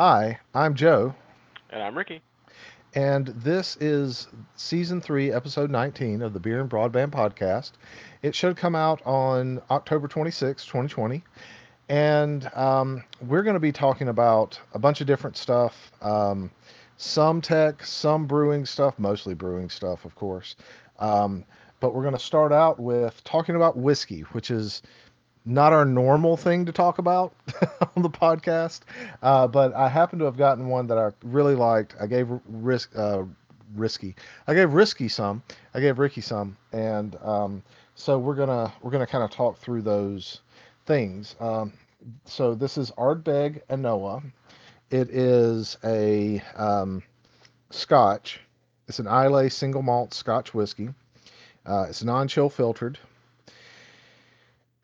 Hi, I'm Joe, And I'm Ricky. and this is season three, episode 19 of the Beer and Broadband podcast. It should come out on October 26, 2020. And um, we're going to be talking about a bunch of different stuff um, some tech, some brewing stuff, mostly brewing stuff, of course. Um, but we're going to start out with talking about whiskey, which is not our normal thing to talk about on the podcast, uh, but I happen to have gotten one that I really liked. I gave risk uh, risky. I gave risky some. I gave Ricky some, and um, so we're gonna we're gonna kind of talk through those things. Um, so this is Ardbeg An Oa. It is a um, Scotch. It's an Islay single malt Scotch whiskey. Uh, it's non-chill filtered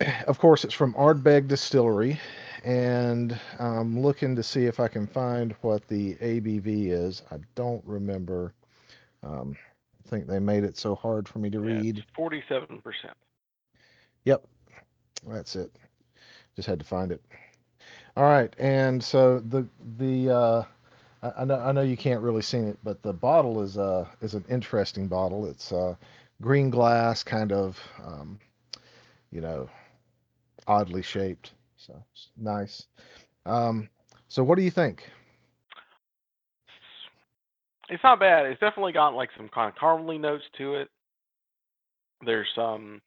of course, it's from Ardbeg Distillery, and I'm looking to see if I can find what the ABV is. I don't remember. Um, I think they made it so hard for me to Yeah, read. 47%. Yep, that's it. Just had to find it. All right, and so the the uh, I, I know I know you can't really see it, but the bottle is uh is an interesting bottle. It's uh green glass, kind of um, you know oddly shaped. So it's nice. Um, so what do you think? It's not bad. It's definitely got like some kind of caramely notes to it. There's some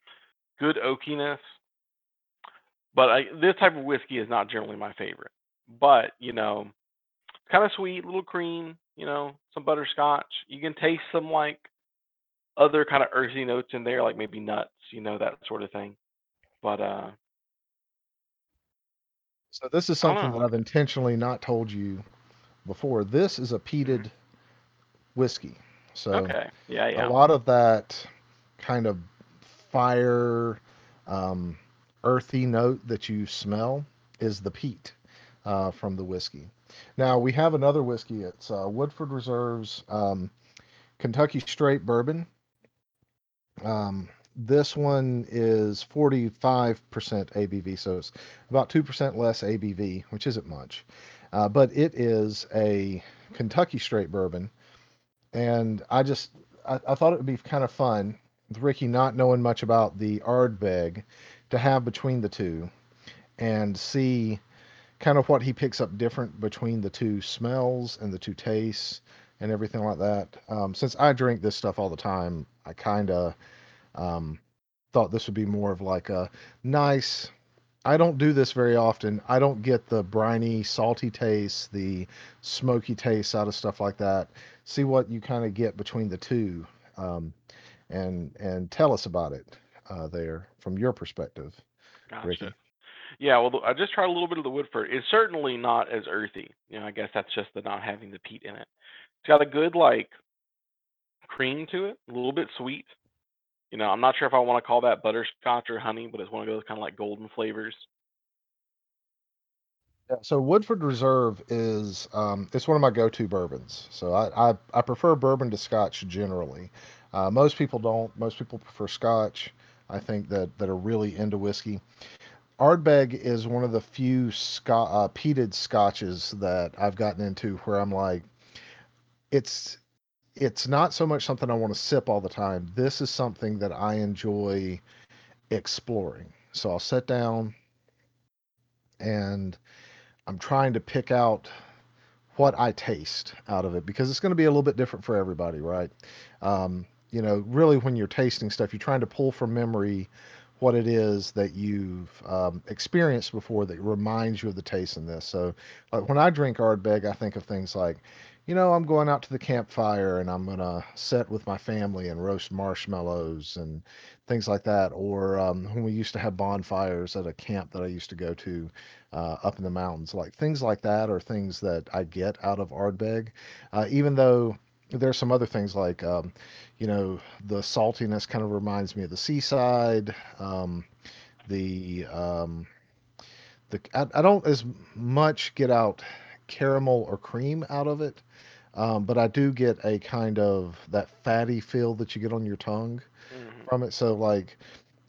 good oakiness, but I, this type of whiskey is not generally my favorite. But you know, kind of sweet, little cream. You know, some butterscotch. You can taste some like other kind of earthy notes in there, like maybe nuts. You know, that sort of thing. But uh, So this is I don't something that know. I've intentionally not told you before. This is a peated whiskey. So Okay. Yeah. a Yeah. lot of that kind of fire, um, earthy note that you smell is the peat uh, from the whiskey. Now we have another whiskey. It's uh, Woodford Reserve's um, Kentucky Straight Bourbon. Um, this one is 45% ABV, so it's about 2% less ABV, which isn't much. Uh, but it is a Kentucky straight bourbon. And I just, I, I thought it would be kind of fun with Ricky not knowing much about the Ardbeg to have between the two and see kind of what he picks up different between the two smells and the two tastes and everything like that. Um, since I drink this stuff all the time, I kind of um, thought this would be more of like a nice. I don't do this very often. I don't get the briny, salty taste, the smoky taste out of stuff like that. See what you kind of get between the two, um, and and tell us about it uh, there from your perspective, Gotcha. Ricky. Yeah, well, I just tried a little bit of the Woodford. It's certainly not as earthy. You know, I guess that's just the not having the peat in it. It's got a good like cream to it, a little bit sweet. You know, I'm not sure if I want to call that butterscotch or honey, but it's one of those kind of like golden flavors. Yeah, so Woodford Reserve is um, it's one of my go-to bourbons. So I, I, I prefer bourbon to Scotch generally. Uh, most people don't. Most people prefer Scotch. I think that that are really into whiskey. Ardbeg is one of the few Scot uh, peated Scotches that I've gotten into where I'm like, it's it's not so much something I want to sip all the time. This is something that I enjoy exploring. So I'll sit down and I'm trying to pick out what I taste out of it because it's going to be a little bit different for everybody, right? Um, you know, really, when you're tasting stuff, you're trying to pull from memory what it is that you've um, experienced before that reminds you of the taste in this. So, like when I drink Ardbeg, I think of things like, you know, I'm going out to the campfire and I'm gonna sit with my family and roast marshmallows and things like that. Or um, when we used to have bonfires at a camp that I used to go to uh, up in the mountains. Like things like that are things that I get out of Ardbeg, uh, even though there's some other things like, um, you know, the saltiness kind of reminds me of the seaside. Um, the um, the I, I don't as much get out caramel or cream out of it, um, but I do get a kind of that fatty feel that you get on your tongue hmm from it. So like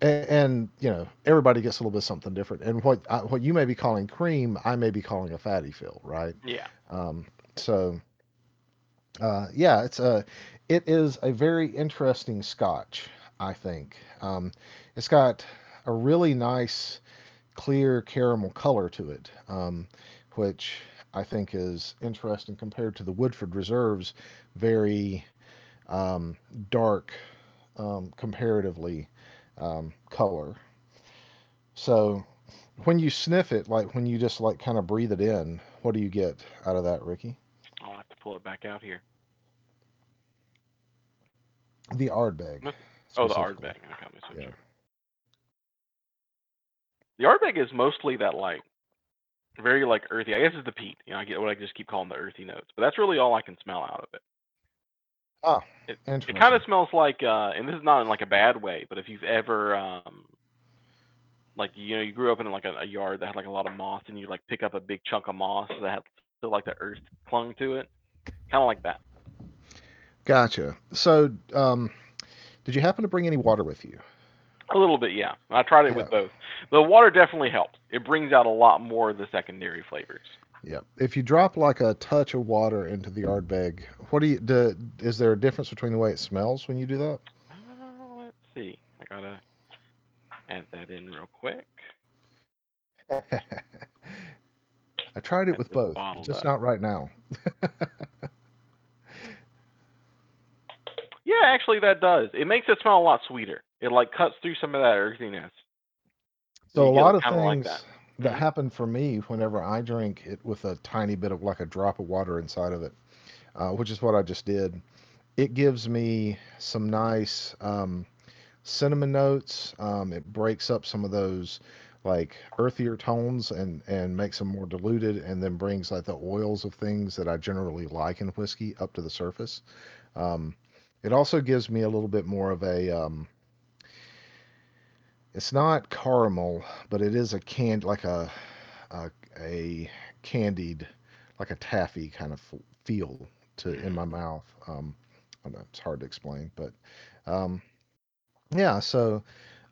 and, and you know everybody gets a little bit something different. And what I, what you may be calling cream, I may be calling a fatty fill, right? Yeah. Um, so uh, yeah, it's a it is a very interesting Scotch. I think um, it's got a really nice clear caramel color to it, um, which I think is interesting compared to the Woodford Reserves, very um, dark um, comparatively um, color. So when you sniff it, like when you just like kind of breathe it in, what do you get out of that, Ricky? I'll have to pull it back out here. The Ardbeg. Oh, the. Ardbeg. My Yeah. The Ardbeg is mostly that like very like earthy. I guess it's the peat. You know, I get what I just keep calling the earthy notes, but that's really all I can smell out of it. Ah, It interesting. it kind of smells like, uh, and this is not in like a bad way, but if you've ever um, like you know you grew up in like a, a yard that had like a lot of moss, and you like pick up a big chunk of moss that had still like the earth clung to it, kind of like that. Gotcha. So, um, did you happen to bring any water with you? A little bit, yeah. I tried it Yeah. with both. The water definitely helps. It brings out a lot more of the secondary flavors. Yeah. If you drop like a touch of water into the Ardbeg, what do you do? Is there a difference between the way it smells when you do that? Uh, let's see. I gotta add that in real quick. I tried it with both, just up. not right now. Yeah, actually, that does. It makes it smell a lot sweeter. It like cuts through some of that earthiness. So a lot of kinda like things that. that Mhm. happen for me whenever I drink it with a tiny bit of like a drop of water inside of it, uh, which is what I just did. It gives me some nice um, cinnamon notes. Um, it breaks up some of those like earthier tones and and makes them more diluted, and then brings like the oils of things that I generally like in whiskey up to the surface. Um, it also gives me a little bit more of a um, it's not caramel, but it is a can like a a, a candied like a taffy kind of feel to in my mouth. Um, I don't know, it's hard to explain, but um, yeah. So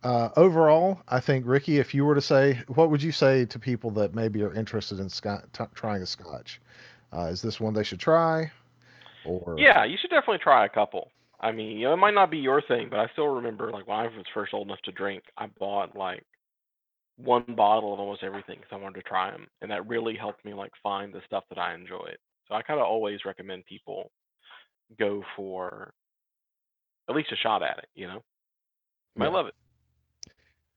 uh, overall, I think Ricky, if you were to say, what would you say to people that maybe are interested in scot- t- trying a Scotch? Uh, is this one they should try, or Yeah, you should definitely try a couple. I mean, you know, it might not be your thing, but I still remember like when I was first old enough to drink, I bought like one bottle of almost everything because I wanted to try them, and that really helped me like find the stuff that I enjoyed. So I kind of always recommend people go for at least a shot at it. You know, you might love it.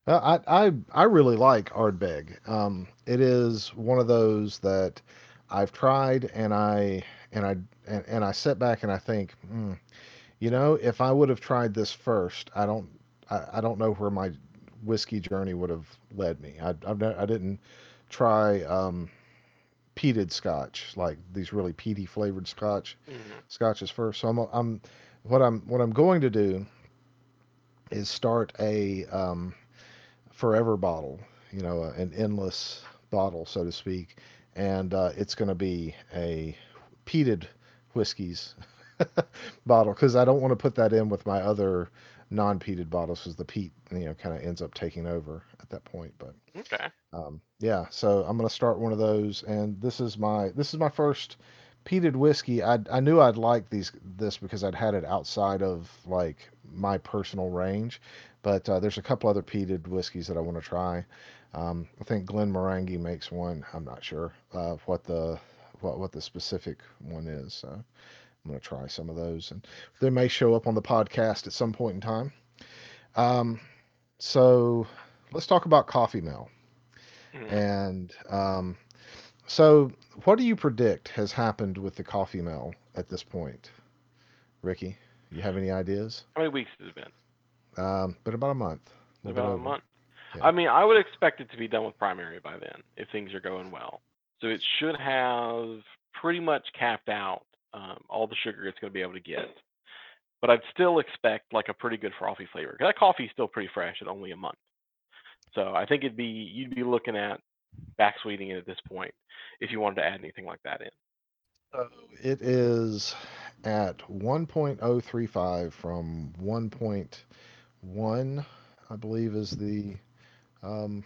Uh, I, I I really like Ardbeg. Um, it is one of those that I've tried and I and I and, and I sit back and I think, hmm, you know, if I would have tried this first, I don't I, I don't know where my whiskey journey would have led me. I I've I didn't try um, peated Scotch like these really peaty flavored Scotch hmm Scotches first. So I'm I'm what I'm what I'm going to do is start a um, forever bottle, you know, an endless bottle, so to speak, and uh, it's going to be a peated whiskeys bottle because I don't want to put that in with my other non-peated bottles because the peat, you know, kind of ends up taking over at that point. But Okay. um, yeah, so I'm going to start one of those, and this is my this is my first peated whiskey. I I knew I'd like these this because I'd had it outside of like my personal range, but uh, there's a couple other peated whiskeys that I want to try. Um, I think Glenmorangie makes one. I'm not sure uh, what the what what the specific one is. So I'm going to try some of those, and they may show up on the podcast at some point in time. Um, so let's talk about Coffeemel. Mhm. And um, so, what do you predict has happened with the Coffeemel at this point, Ricky? You have any ideas? How many weeks has it been? Um, been about a month. A About a month. Yeah. I mean, I would expect it to be done with primary by then if things are going well. So it should have pretty much capped out um, all the sugar it's going to be able to get. But I'd still expect like a pretty good frothy flavor. That coffee's still pretty fresh at only a month. So I think it'd be you'd be looking at back sweetening it at this point if you wanted to add anything like that in. So it is at 1.035 from 1.1 I believe, is the um,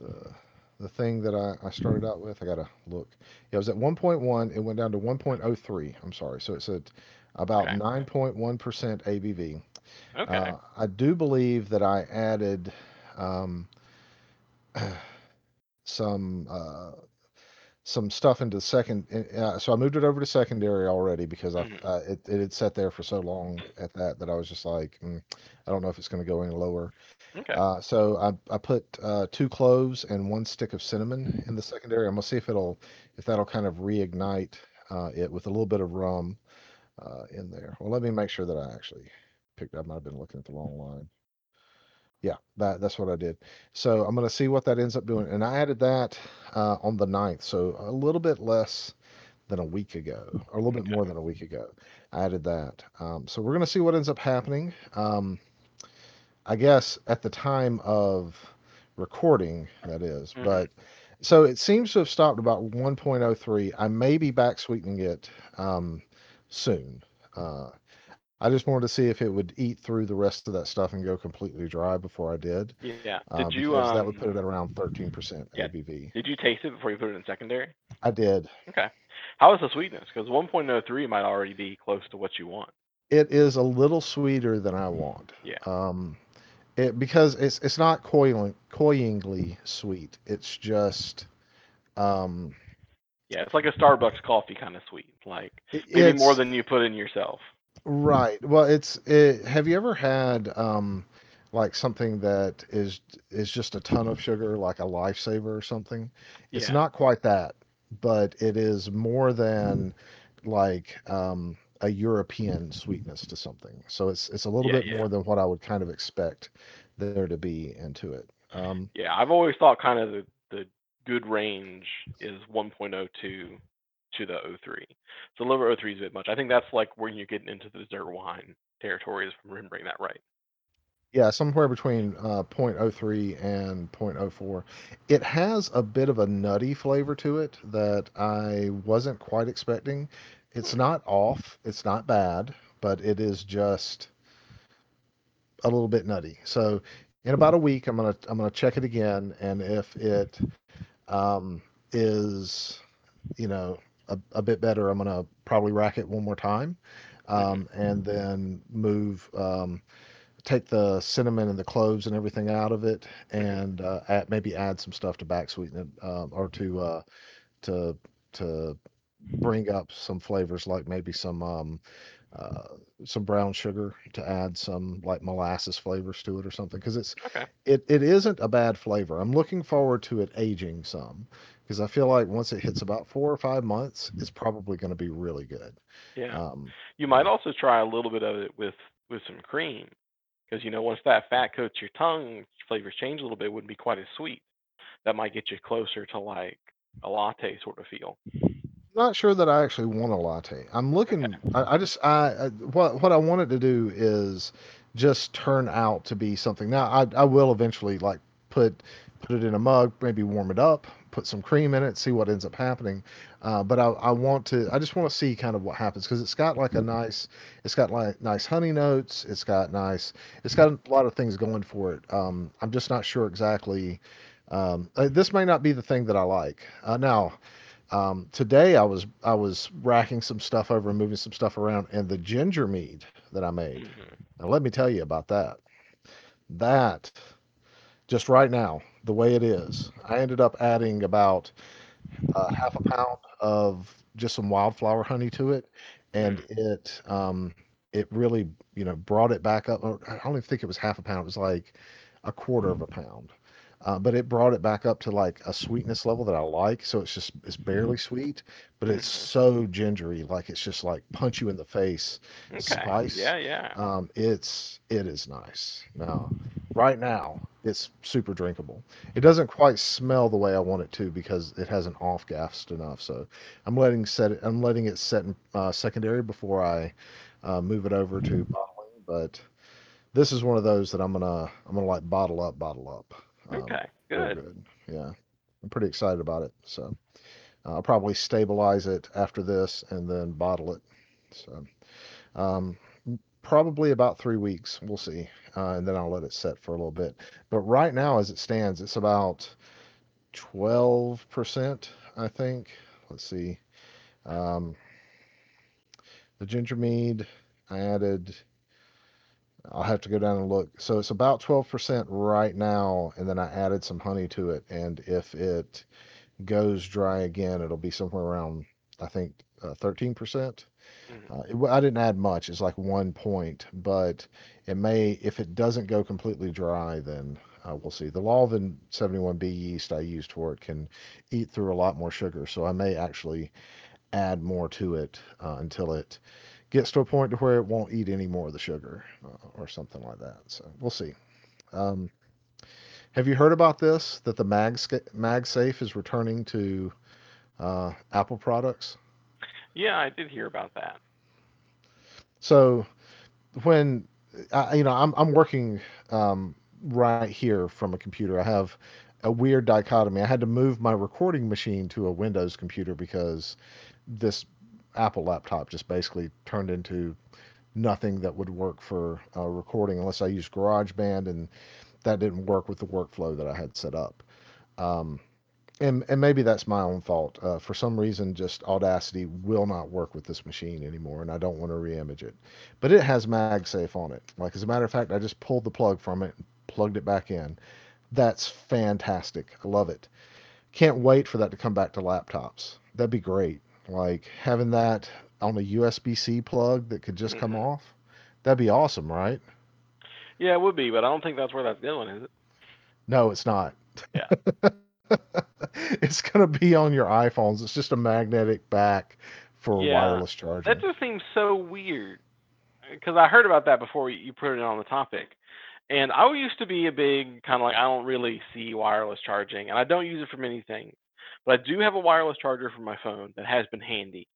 the the thing that I, I started out with. I gotta look. Yeah, it was at 1.1. It went down to 1.03. I'm sorry. So it's at about Okay. 9.1% ABV. Okay. Uh, I do believe that I added um, some uh, some stuff into the second. Uh, so I moved it over to secondary already because I Mhm. uh, it, it had sat there for so long at that that I was just like, mm, I don't know if it's going to go any lower. Okay. Uh, so I I put uh, two cloves and one stick of cinnamon in the secondary. I'm gonna see if it'll if that'll kind of reignite uh, it with a little bit of rum uh, in there. Well, let me make sure that I actually picked. I might have been looking at the wrong line. Yeah, that that's what I did. So I'm gonna see what that ends up doing, and I added that uh, on the 9th, so a little bit less than a week ago, or a little bit more than a week ago. I added that. Um, so we're gonna see what ends up happening. Um, I guess at the time of recording, that is. Mhm. But so it seems to have stopped about 1.03. I may be back sweetening it um, soon. Uh, I just wanted to see if it would eat through the rest of that stuff and go completely dry before I did, Yeah. uh, Did you because that would put um? it at around 13% Yeah. ABV. Did you taste it before you put it in secondary? I did. Okay. How is the sweetness? Because 1.03 might already be close to what you want. It is a little sweeter than I want. Yeah. Um, it because it's it's not coying, cloyingly sweet. It's just um, Yeah, it's like a Starbucks coffee kind of sweet. Like maybe more than you put in yourself. right. Well, it's it, have you ever had um, like something that is is just a ton of sugar, like a lifesaver or something? It's Yeah. not quite that, but it is more than like um, a European sweetness to something. So it's it's a little Yeah, bit yeah. more than what I would kind of expect there to be into it. Um, Yeah, I've always thought kind of the, the good range is 1.02 to the 03. So liver 03 is a bit much. I think that's like when you're getting into the dessert wine territory, if I'm remembering that right. Yeah, somewhere between uh, 0.03 and 0.04. It has a bit of a nutty flavor to it that I wasn't quite expecting. It's Hmm. not off, it's not bad, but it is just a little bit nutty. So in about a week, I'm gonna I'm gonna check it again, and if it um, is, you know, a, a bit better, I'm gonna probably rack it one more time, hmm um, and then move. Um, take the cinnamon and the cloves and everything out of it, hmm and uh, add, maybe add some stuff to back sweeten it, um, or to uh, to to bring up some flavors, like maybe some um, uh, some brown sugar to add some like molasses flavors to it or something, because it's Okay. it it isn't a bad flavor. I'm looking forward to it aging some, because I feel like once it hits about four or five months, it's probably going to be really good. Yeah. Um, You might also try a little bit of it with with some cream, because you know once that fat coats your tongue, flavors change a little bit. It wouldn't be quite as sweet. That might get you closer to like a latte sort of feel. Not sure that I actually want a latte. I'm looking. Okay. I, I just. I, I what what I wanted to do is just turn out to be something. Now I I will eventually like put put it in a mug, maybe warm it up, put some cream in it, see what ends up happening. Uh, but I I want to. I just want to see kind of what happens because it's got like a nice. It's got like nice honey notes. It's got nice. It's got a lot of things going for it. Um, I'm just not sure exactly. Um, uh, this may not be the thing that I like. Uh, now. Um, today I was I was racking some stuff over and moving some stuff around, and the ginger mead that I made. hmm Now let me tell you about that. That just right now, the way it is, I ended up adding about uh, half a pound of just some wildflower honey to it, and Mm. it um, it really you know brought it back up. I don't even think it was half a pound. It was like a quarter of a pound. Uh, but it brought it back up to like a sweetness level that I like. So it's just it's barely sweet, but it's hmm so gingery, like it's just like punch you in the face Okay. spice. Yeah, yeah. Um, it's it is nice. Now, right now, it's super drinkable. It doesn't quite smell the way I want it to because it hasn't off gassed enough. So I'm letting set it. I'm letting it set in uh, secondary before I uh, move it over to bottling. But this is one of those that I'm gonna I'm gonna like bottle up, bottle up. Um, Okay. real Good. good. Yeah, I'm pretty excited about it. So uh, I'll probably stabilize it after this and then bottle it. So um, probably about three weeks. We'll see, uh, and then I'll let it set for a little bit. But right now, as it stands, it's about twelve percent, I think. Let's see. Um, the ginger mead, I added. I'll have to go down and look. So it's about 12% right now, and then I added some honey to it. And if it goes dry again, it'll be somewhere around, I think, uh, 13%. Mhm. Uh, I didn't add much. It's like one point, but it may, if it doesn't go completely dry, then uh, we'll see. The Lalvin 71B yeast I used for it can eat through a lot more sugar, so I may actually add more to it uh, until it gets to a point to where it won't eat any more of the sugar uh, or something like that. So we'll see. Um, have you heard about this? That the Mag MagSafe is returning to uh, Apple products. Yeah, I did hear about that. So when I, you know I'm I'm working um, right here from a computer. I have a weird dichotomy. I had to move my recording machine to a Windows computer because this Apple laptop just basically turned into nothing that would work for uh, recording unless I used GarageBand, and that didn't work with the workflow that I had set up. Um, and and maybe that's my own fault. Uh, for some reason, just Audacity will not work with this machine anymore, and I don't want to reimage it. But it has MagSafe on it. Like as a matter of fact, I just pulled the plug from it, and plugged it back in. That's fantastic. I love it. Can't wait for that to come back to laptops. That'd be great. Like having that on a USB-C plug that could just come Mhm. off. That'd be awesome, right? Yeah, it would be, but I don't think that's where that's going, is it? No, it's not. Yeah. it's gonna be on your iPhones. It's just a magnetic back for Yeah, wireless charging. That just seems so weird. Because I heard about that before you put it on the topic. And I used to be a big kind of like I don't really see wireless charging, and I don't use it for many things. But I do have a wireless charger for my phone that has been handy,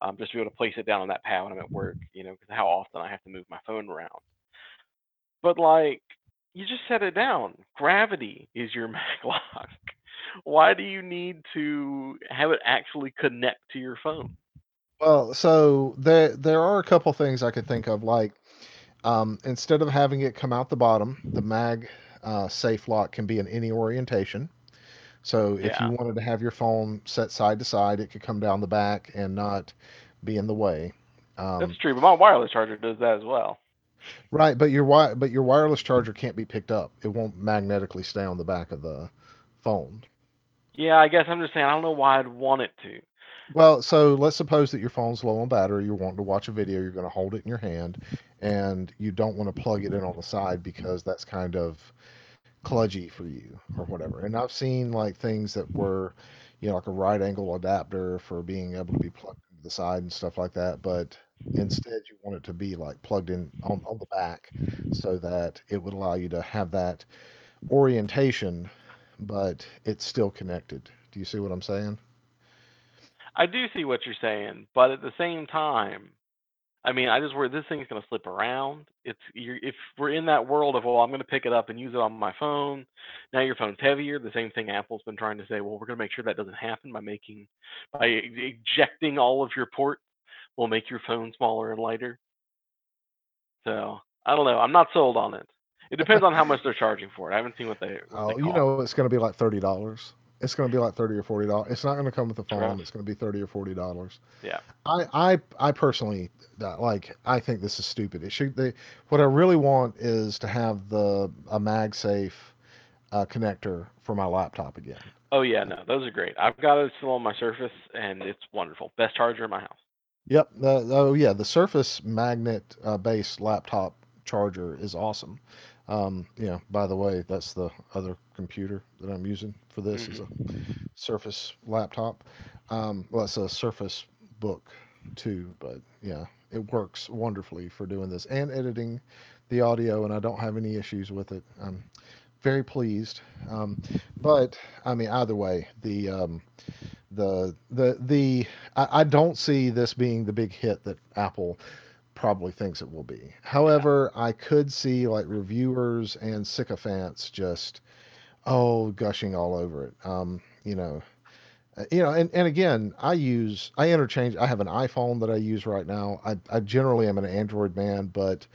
um, just to be able to place it down on that pad when I'm at work. You know, because how often I have to move my phone around. But like, you just set it down. Gravity is your mag lock. Why do you need to have it actually connect to your phone? Well, so there there are a couple things I could think of. Like, um, instead of having it come out the bottom, the mag uh, safe lock can be in any orientation. So if you wanted to have your phone set side to side, it could come down the back and not be in the way. that's Um, true. But my wireless charger does that as well. right, but your wi but your wireless charger can't be picked up. It won't magnetically stay on the back of the phone. Yeah, I guess I'm just saying I don't know why I'd want it to. Well, so let's suppose that your phone's low on battery, you're wanting to watch a video, you're going to hold it in your hand, and you don't want to plug it in on the side because that's kind of kludgy for you or whatever. And I've seen like things that were, you know, like a right angle adapter for being able to be plugged into the side and stuff like that, but instead you want it to be like plugged in on, on the back so that it would allow you to have that orientation, but it's still connected. Do you see what I'm saying? I do see what you're saying, but at the same time, I mean, I just worry this thing's gonna slip around. It's you're, if we're in that world of well, I'm gonna pick it up and use it on my phone. Now your phone's heavier. The same thing Apple's been trying to say. Well, we're gonna make sure that doesn't happen by making by ejecting all of your ports. We'll make your phone smaller and lighter. So I don't know. I'm not sold on it. It depends on how much they're charging for it. I haven't seen what they what they Oh, you cost. know, it's going to be like thirty dollars. It's going to be like thirty or forty dollars. It's not going to come with True. phone. It's going to be thirty or forty dollars. Yeah. I, I, I personally uh, like. I think this is stupid. It should. They, what I really want is to have the a MagSafe uh, connector for my laptop again. Oh yeah, no, those are great. I've got it still on my Surface, and it's wonderful. Best charger in my house. Yep. The, oh yeah, the Surface magnet uh, based laptop charger is awesome. Um, know, by the way, that's the other computer that I'm using for this is a Surface laptop. Um, well, it's a Surface Book 2, but yeah, it works wonderfully for doing this and editing the audio, and I don't have any issues with it. I'm very pleased. Um, but I mean, either way, the um, the the the I, I don't see this being the big hit that Apple probably thinks it will be. However, I could see like reviewers and sycophants just oh gushing all over it. Um, you know, Uh, You know, and, and again, I use I interchange. I have an iPhone that I use right now. I, I generally am an Android man, but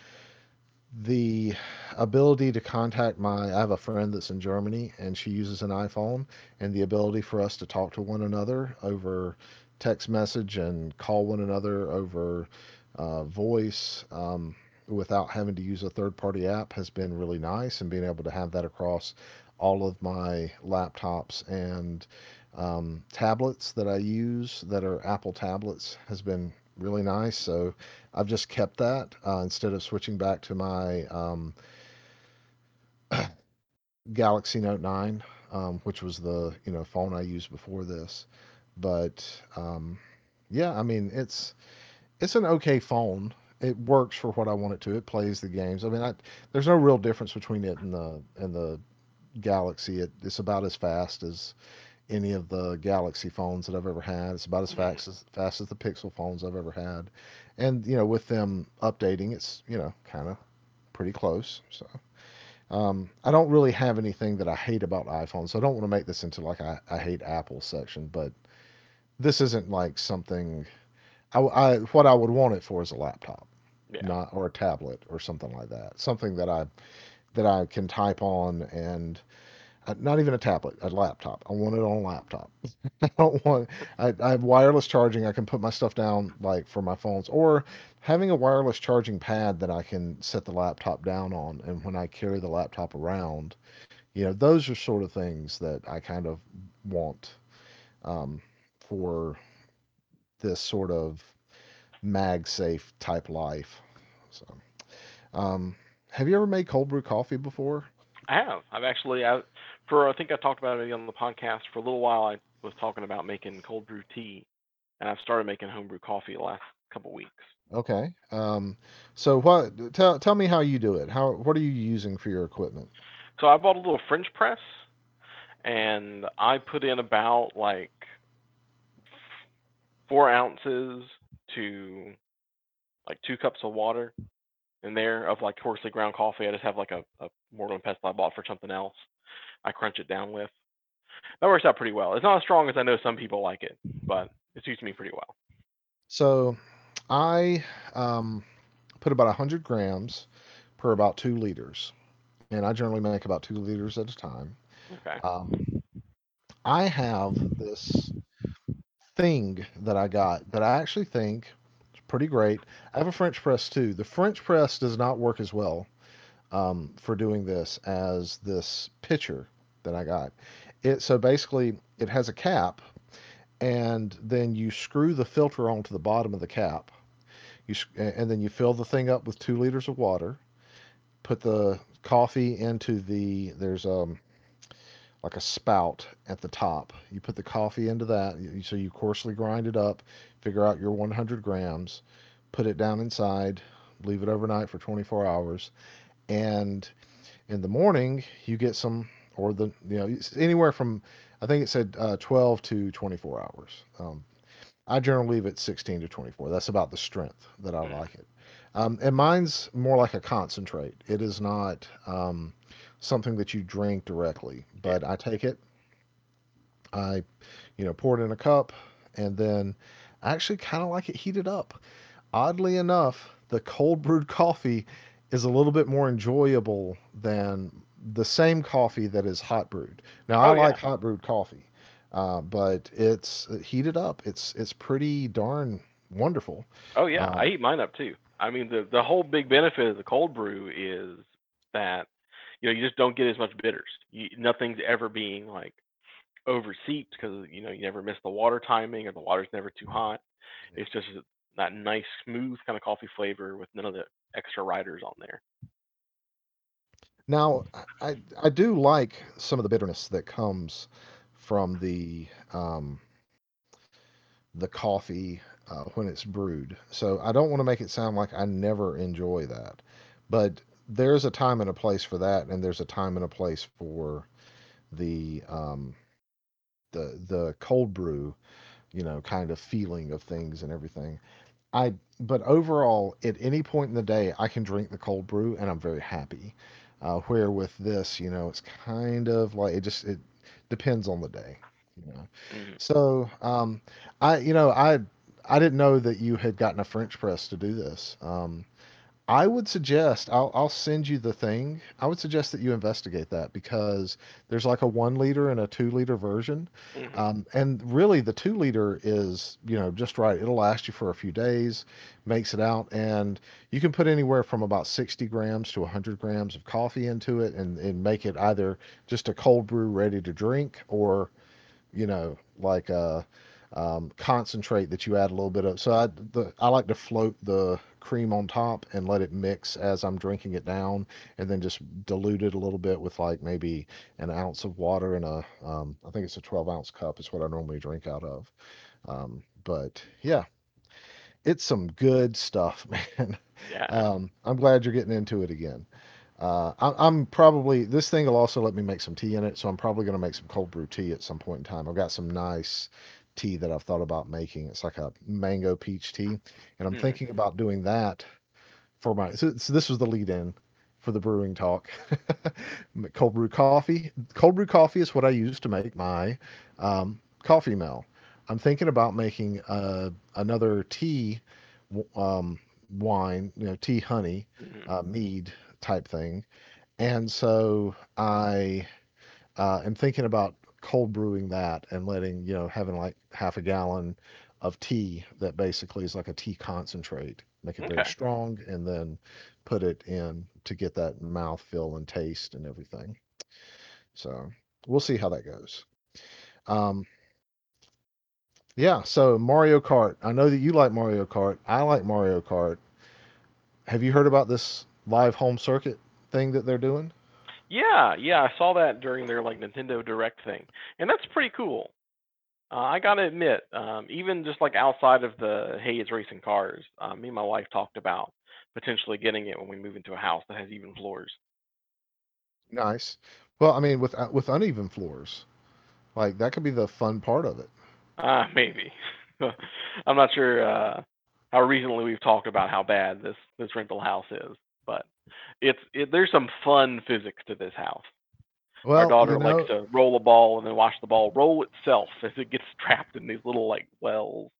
the ability to contact my I have a friend that's in Germany and she uses an iPhone and the ability for us to talk to one another over text message and call one another over uh, voice um, without having to use a third party app has been really nice and being able to have that across all of my laptops and um, tablets that I use that are Apple tablets has been really nice. So I've just kept that uh, instead of switching back to my um, Galaxy Note 9, um, which was the you know phone I used before this. But um, yeah, I mean it's it's an okay phone. It works for what I want it to. It plays the games. I mean, I, there's no real difference between it and the and the Galaxy. It, it's about as fast as any of the Galaxy phones that I've ever had. It's about as Mhm. fast as fast as the Pixel phones I've ever had. And you know, with them updating, it's you know kind of pretty close. So um, I don't really have anything that I hate about iPhones. So I don't want to make this into like I, I hate Apple section, but this isn't like something I, I what I would want it for is a laptop, Yeah. not or a tablet or something like that. Something that I that I can type on and uh, not even a tablet, a laptop. I want it on a laptop. I don't want. I, I have wireless charging. I can put my stuff down like for my phones, or having a wireless charging pad that I can set the laptop down on, and when I carry the laptop around, you know, those are sort of things that I kind of want um, for this sort of MagSafe type life. So, um, have you ever made cold brew coffee before? I have. I've actually, I, for I think I talked about it on the podcast for a little while. I was talking about making cold brew tea, and I've started making homebrew coffee the last couple weeks. Okay. Um, so what? Tell tell me how you do it. How what are you using for your equipment? So I bought a little French press, and I put in about like four ounces to like two cups of water in there of like coarsely ground coffee. I just have like a, a mortar and pestle I bought for something else. I crunch it down with. That works out pretty well. It's not as strong as I know some people like it, but it suits me pretty well. So I um, put about 100 grams per about two liters, and I generally make about two liters at a time. Okay. Um, I have this thing that I got that I actually think is pretty great. I have a French press too. The French press does not work as well um, for doing this as this pitcher that I got. It so basically it has a cap, and then you screw the filter onto the bottom of the cap. You and then you fill the thing up with two liters of water. Put the coffee into the there's um like a spout at the top. You put the coffee into that, so you coarsely grind it up, figure out your 100 grams, put it down inside, leave it overnight for 24 hours, and in the morning you get some, or the you know anywhere from I think it said uh, 12 to 24 hours. Um, I generally leave it 16 to 24. That's about the strength that I Mm, like it. Um, and mine's more like a concentrate. It is not um, something that you drink directly, but I take it, I, you know, pour it in a cup, and then I actually kind of like it heated up. Oddly enough, the cold brewed coffee is a little bit more enjoyable than the same coffee that is hot brewed. Now, I Oh like yeah. hot brewed coffee, uh, but it's uh, heated up. It's it's pretty darn wonderful. Oh yeah. I Um, heat mine up too. I mean, the the whole big benefit of the cold brew is that you know you just don't get as much bitters. You, nothing's ever being like overseeped because you know you never miss the water timing or the water's never too hot. It's just that nice smooth kind of coffee flavor with none of the extra riders on there. Now, I I do like some of the bitterness that comes from the um, the coffee uh, when it's brewed. So I don't want to make it sound like I never enjoy that, but there's a time and a place for that, and there's a time and a place for the um, the the cold brew, you know, kind of feeling of things and everything. I but overall, at any point in the day, I can drink the cold brew and I'm very happy. Uh, where with this, you know, it's kind of like it just it depends on the day, You know, Mhm. so um, I you know I I didn't know that you had gotten a French press to do this. Um, I would suggest I'll I'll send you the thing. I would suggest that you investigate that because there's like a one liter and a two liter version, Mhm. um, and really the two liter is you know just right. It'll last you for a few days, makes it out, and you can put anywhere from about 60 grams to 100 grams of coffee into it, and and make it either just a cold brew ready to drink or you know, like a um, concentrate that you add a little bit of. So I the I like to float the cream on top and let it mix as I'm drinking it down, and then just dilute it a little bit with like maybe an ounce of water in a um, I think it's a 12 ounce cup is what I normally drink out of. Um, but yeah, it's some good stuff, man. Yeah. Um, I'm glad you're getting into it again. Uh, I, I'm probably this thing will also let me make some tea in it, so I'm probably going to make some cold brew tea at some point in time. I've got some nice tea that I've thought about making. It's like a mango peach tea, and I'm Mhm. thinking about doing that for my. So, so this was the lead in for the brewing talk. cold brew coffee. Cold brew coffee is what I use to make my um, Coffeemel. I'm thinking about making uh, another tea um, wine, you know, tea honey, Mhm. uh, mead type thing and so I uh, am thinking about cold brewing that and letting, you know, having like half a gallon of tea that basically is like a tea concentrate, make it very strong, and then put it in to get that mouth feel and taste and everything. So we'll see how that goes. Um, yeah, so Mario Kart. I know that you like Mario Kart. I like Mario Kart. Have you heard about this live home circuit thing that they're doing? Yeah, yeah, I saw that during their like Nintendo Direct thing, and that's pretty cool. Uh, I gotta admit, um, even just like outside of the hey, it's racing cars, uh, me and my wife talked about potentially getting it when we move into a house that has even floors. Nice. Well, I mean, with uh, with uneven floors, like that could be the fun part of it. Uh, maybe. I'm not sure uh, how recently we've talked about how bad this this rental house is, but it's it, there's some fun physics to this house. Our Well, you daughter likes to roll a ball and then watch the ball roll itself as it gets trapped in these little like wells.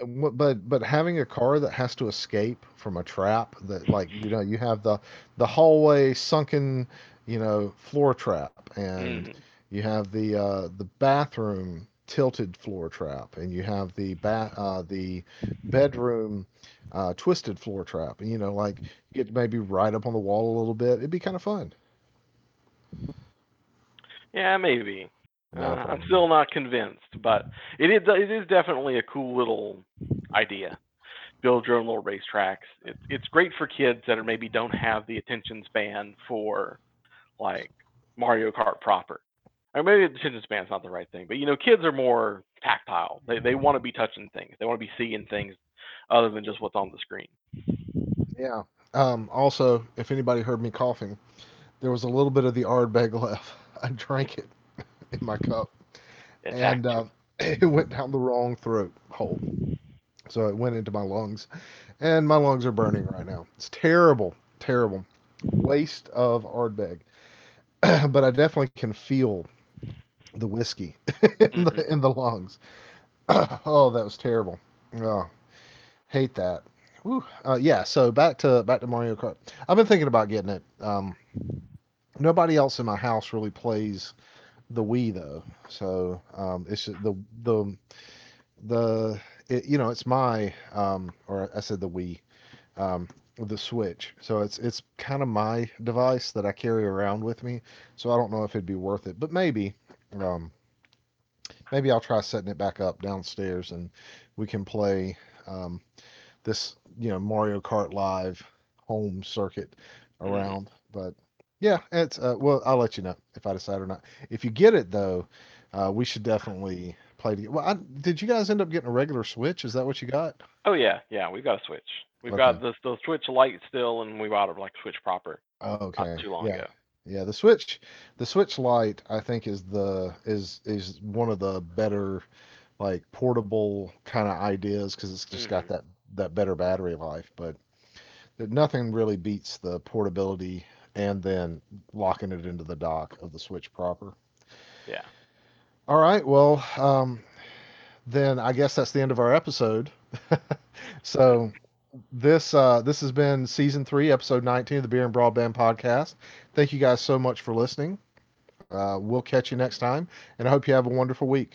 uh, but but having a car that has to escape from a trap that like you know you have the the hallway sunken you know floor trap and hmm you have the uh the bathroom tilted floor trap and you have the ba uh the bedroom uh twisted floor trap you know like get maybe right up on the wall a little bit it'd be kind of fun Yeah, maybe. Uh, I'm still not convinced, but it is it is definitely a cool little idea. Build your own little racetracks. It's it's great for kids that are maybe don't have the attention span for like Mario Kart proper. Or maybe attention span's not the right thing, but you know, kids are more tactile. They they want to be touching things. They want to be seeing things other than just what's on the screen. Yeah. Um, also, if anybody heard me coughing, there was a little bit of the Ardbeg left. I drank it in my cup, and Attacked you. um, it went down the wrong throat hole. So it went into my lungs, and my lungs are burning right now. It's terrible, terrible waste of Ardbeg. but I definitely can feel the whiskey in the in the lungs. oh, that was terrible. Oh, hate that. Uh, yeah. So back to back to Mario Kart. I've been thinking about getting it. Um, Nobody else in my house really plays the Wii though, so um, it's the the the it, you know it's my um, or I said the Wii um, the Switch, so it's it's kind of my device that I carry around with me. So I don't know if it'd be worth it, but maybe um, maybe I'll try setting it back up downstairs and we can play um, this you know Mario Kart Live home circuit hmm around. But yeah, it's uh, well, I'll let you know if I decide or not. If you get it though, uh, we should definitely play together. Well, I, did you guys end up getting a regular Switch? Is that what you got? Oh yeah, yeah. We've got a Switch. We've Okay. got the the Switch Lite still, and we bought a like Switch proper not Okay. too long Yeah. ago. Yeah, the Switch, the Switch Lite, I think is the is is one of the better like portable kind of ideas because it's just got hmm that that better battery life. But that nothing really beats the portability and then locking it into the dock of the Switch proper. Yeah. All right. Well, um, then I guess that's the end of our episode. so this uh, this has been season three, episode 19 of the Beer and Broadband podcast. Thank you guys so much for listening. Uh, we'll catch you next time, and I hope you have a wonderful week.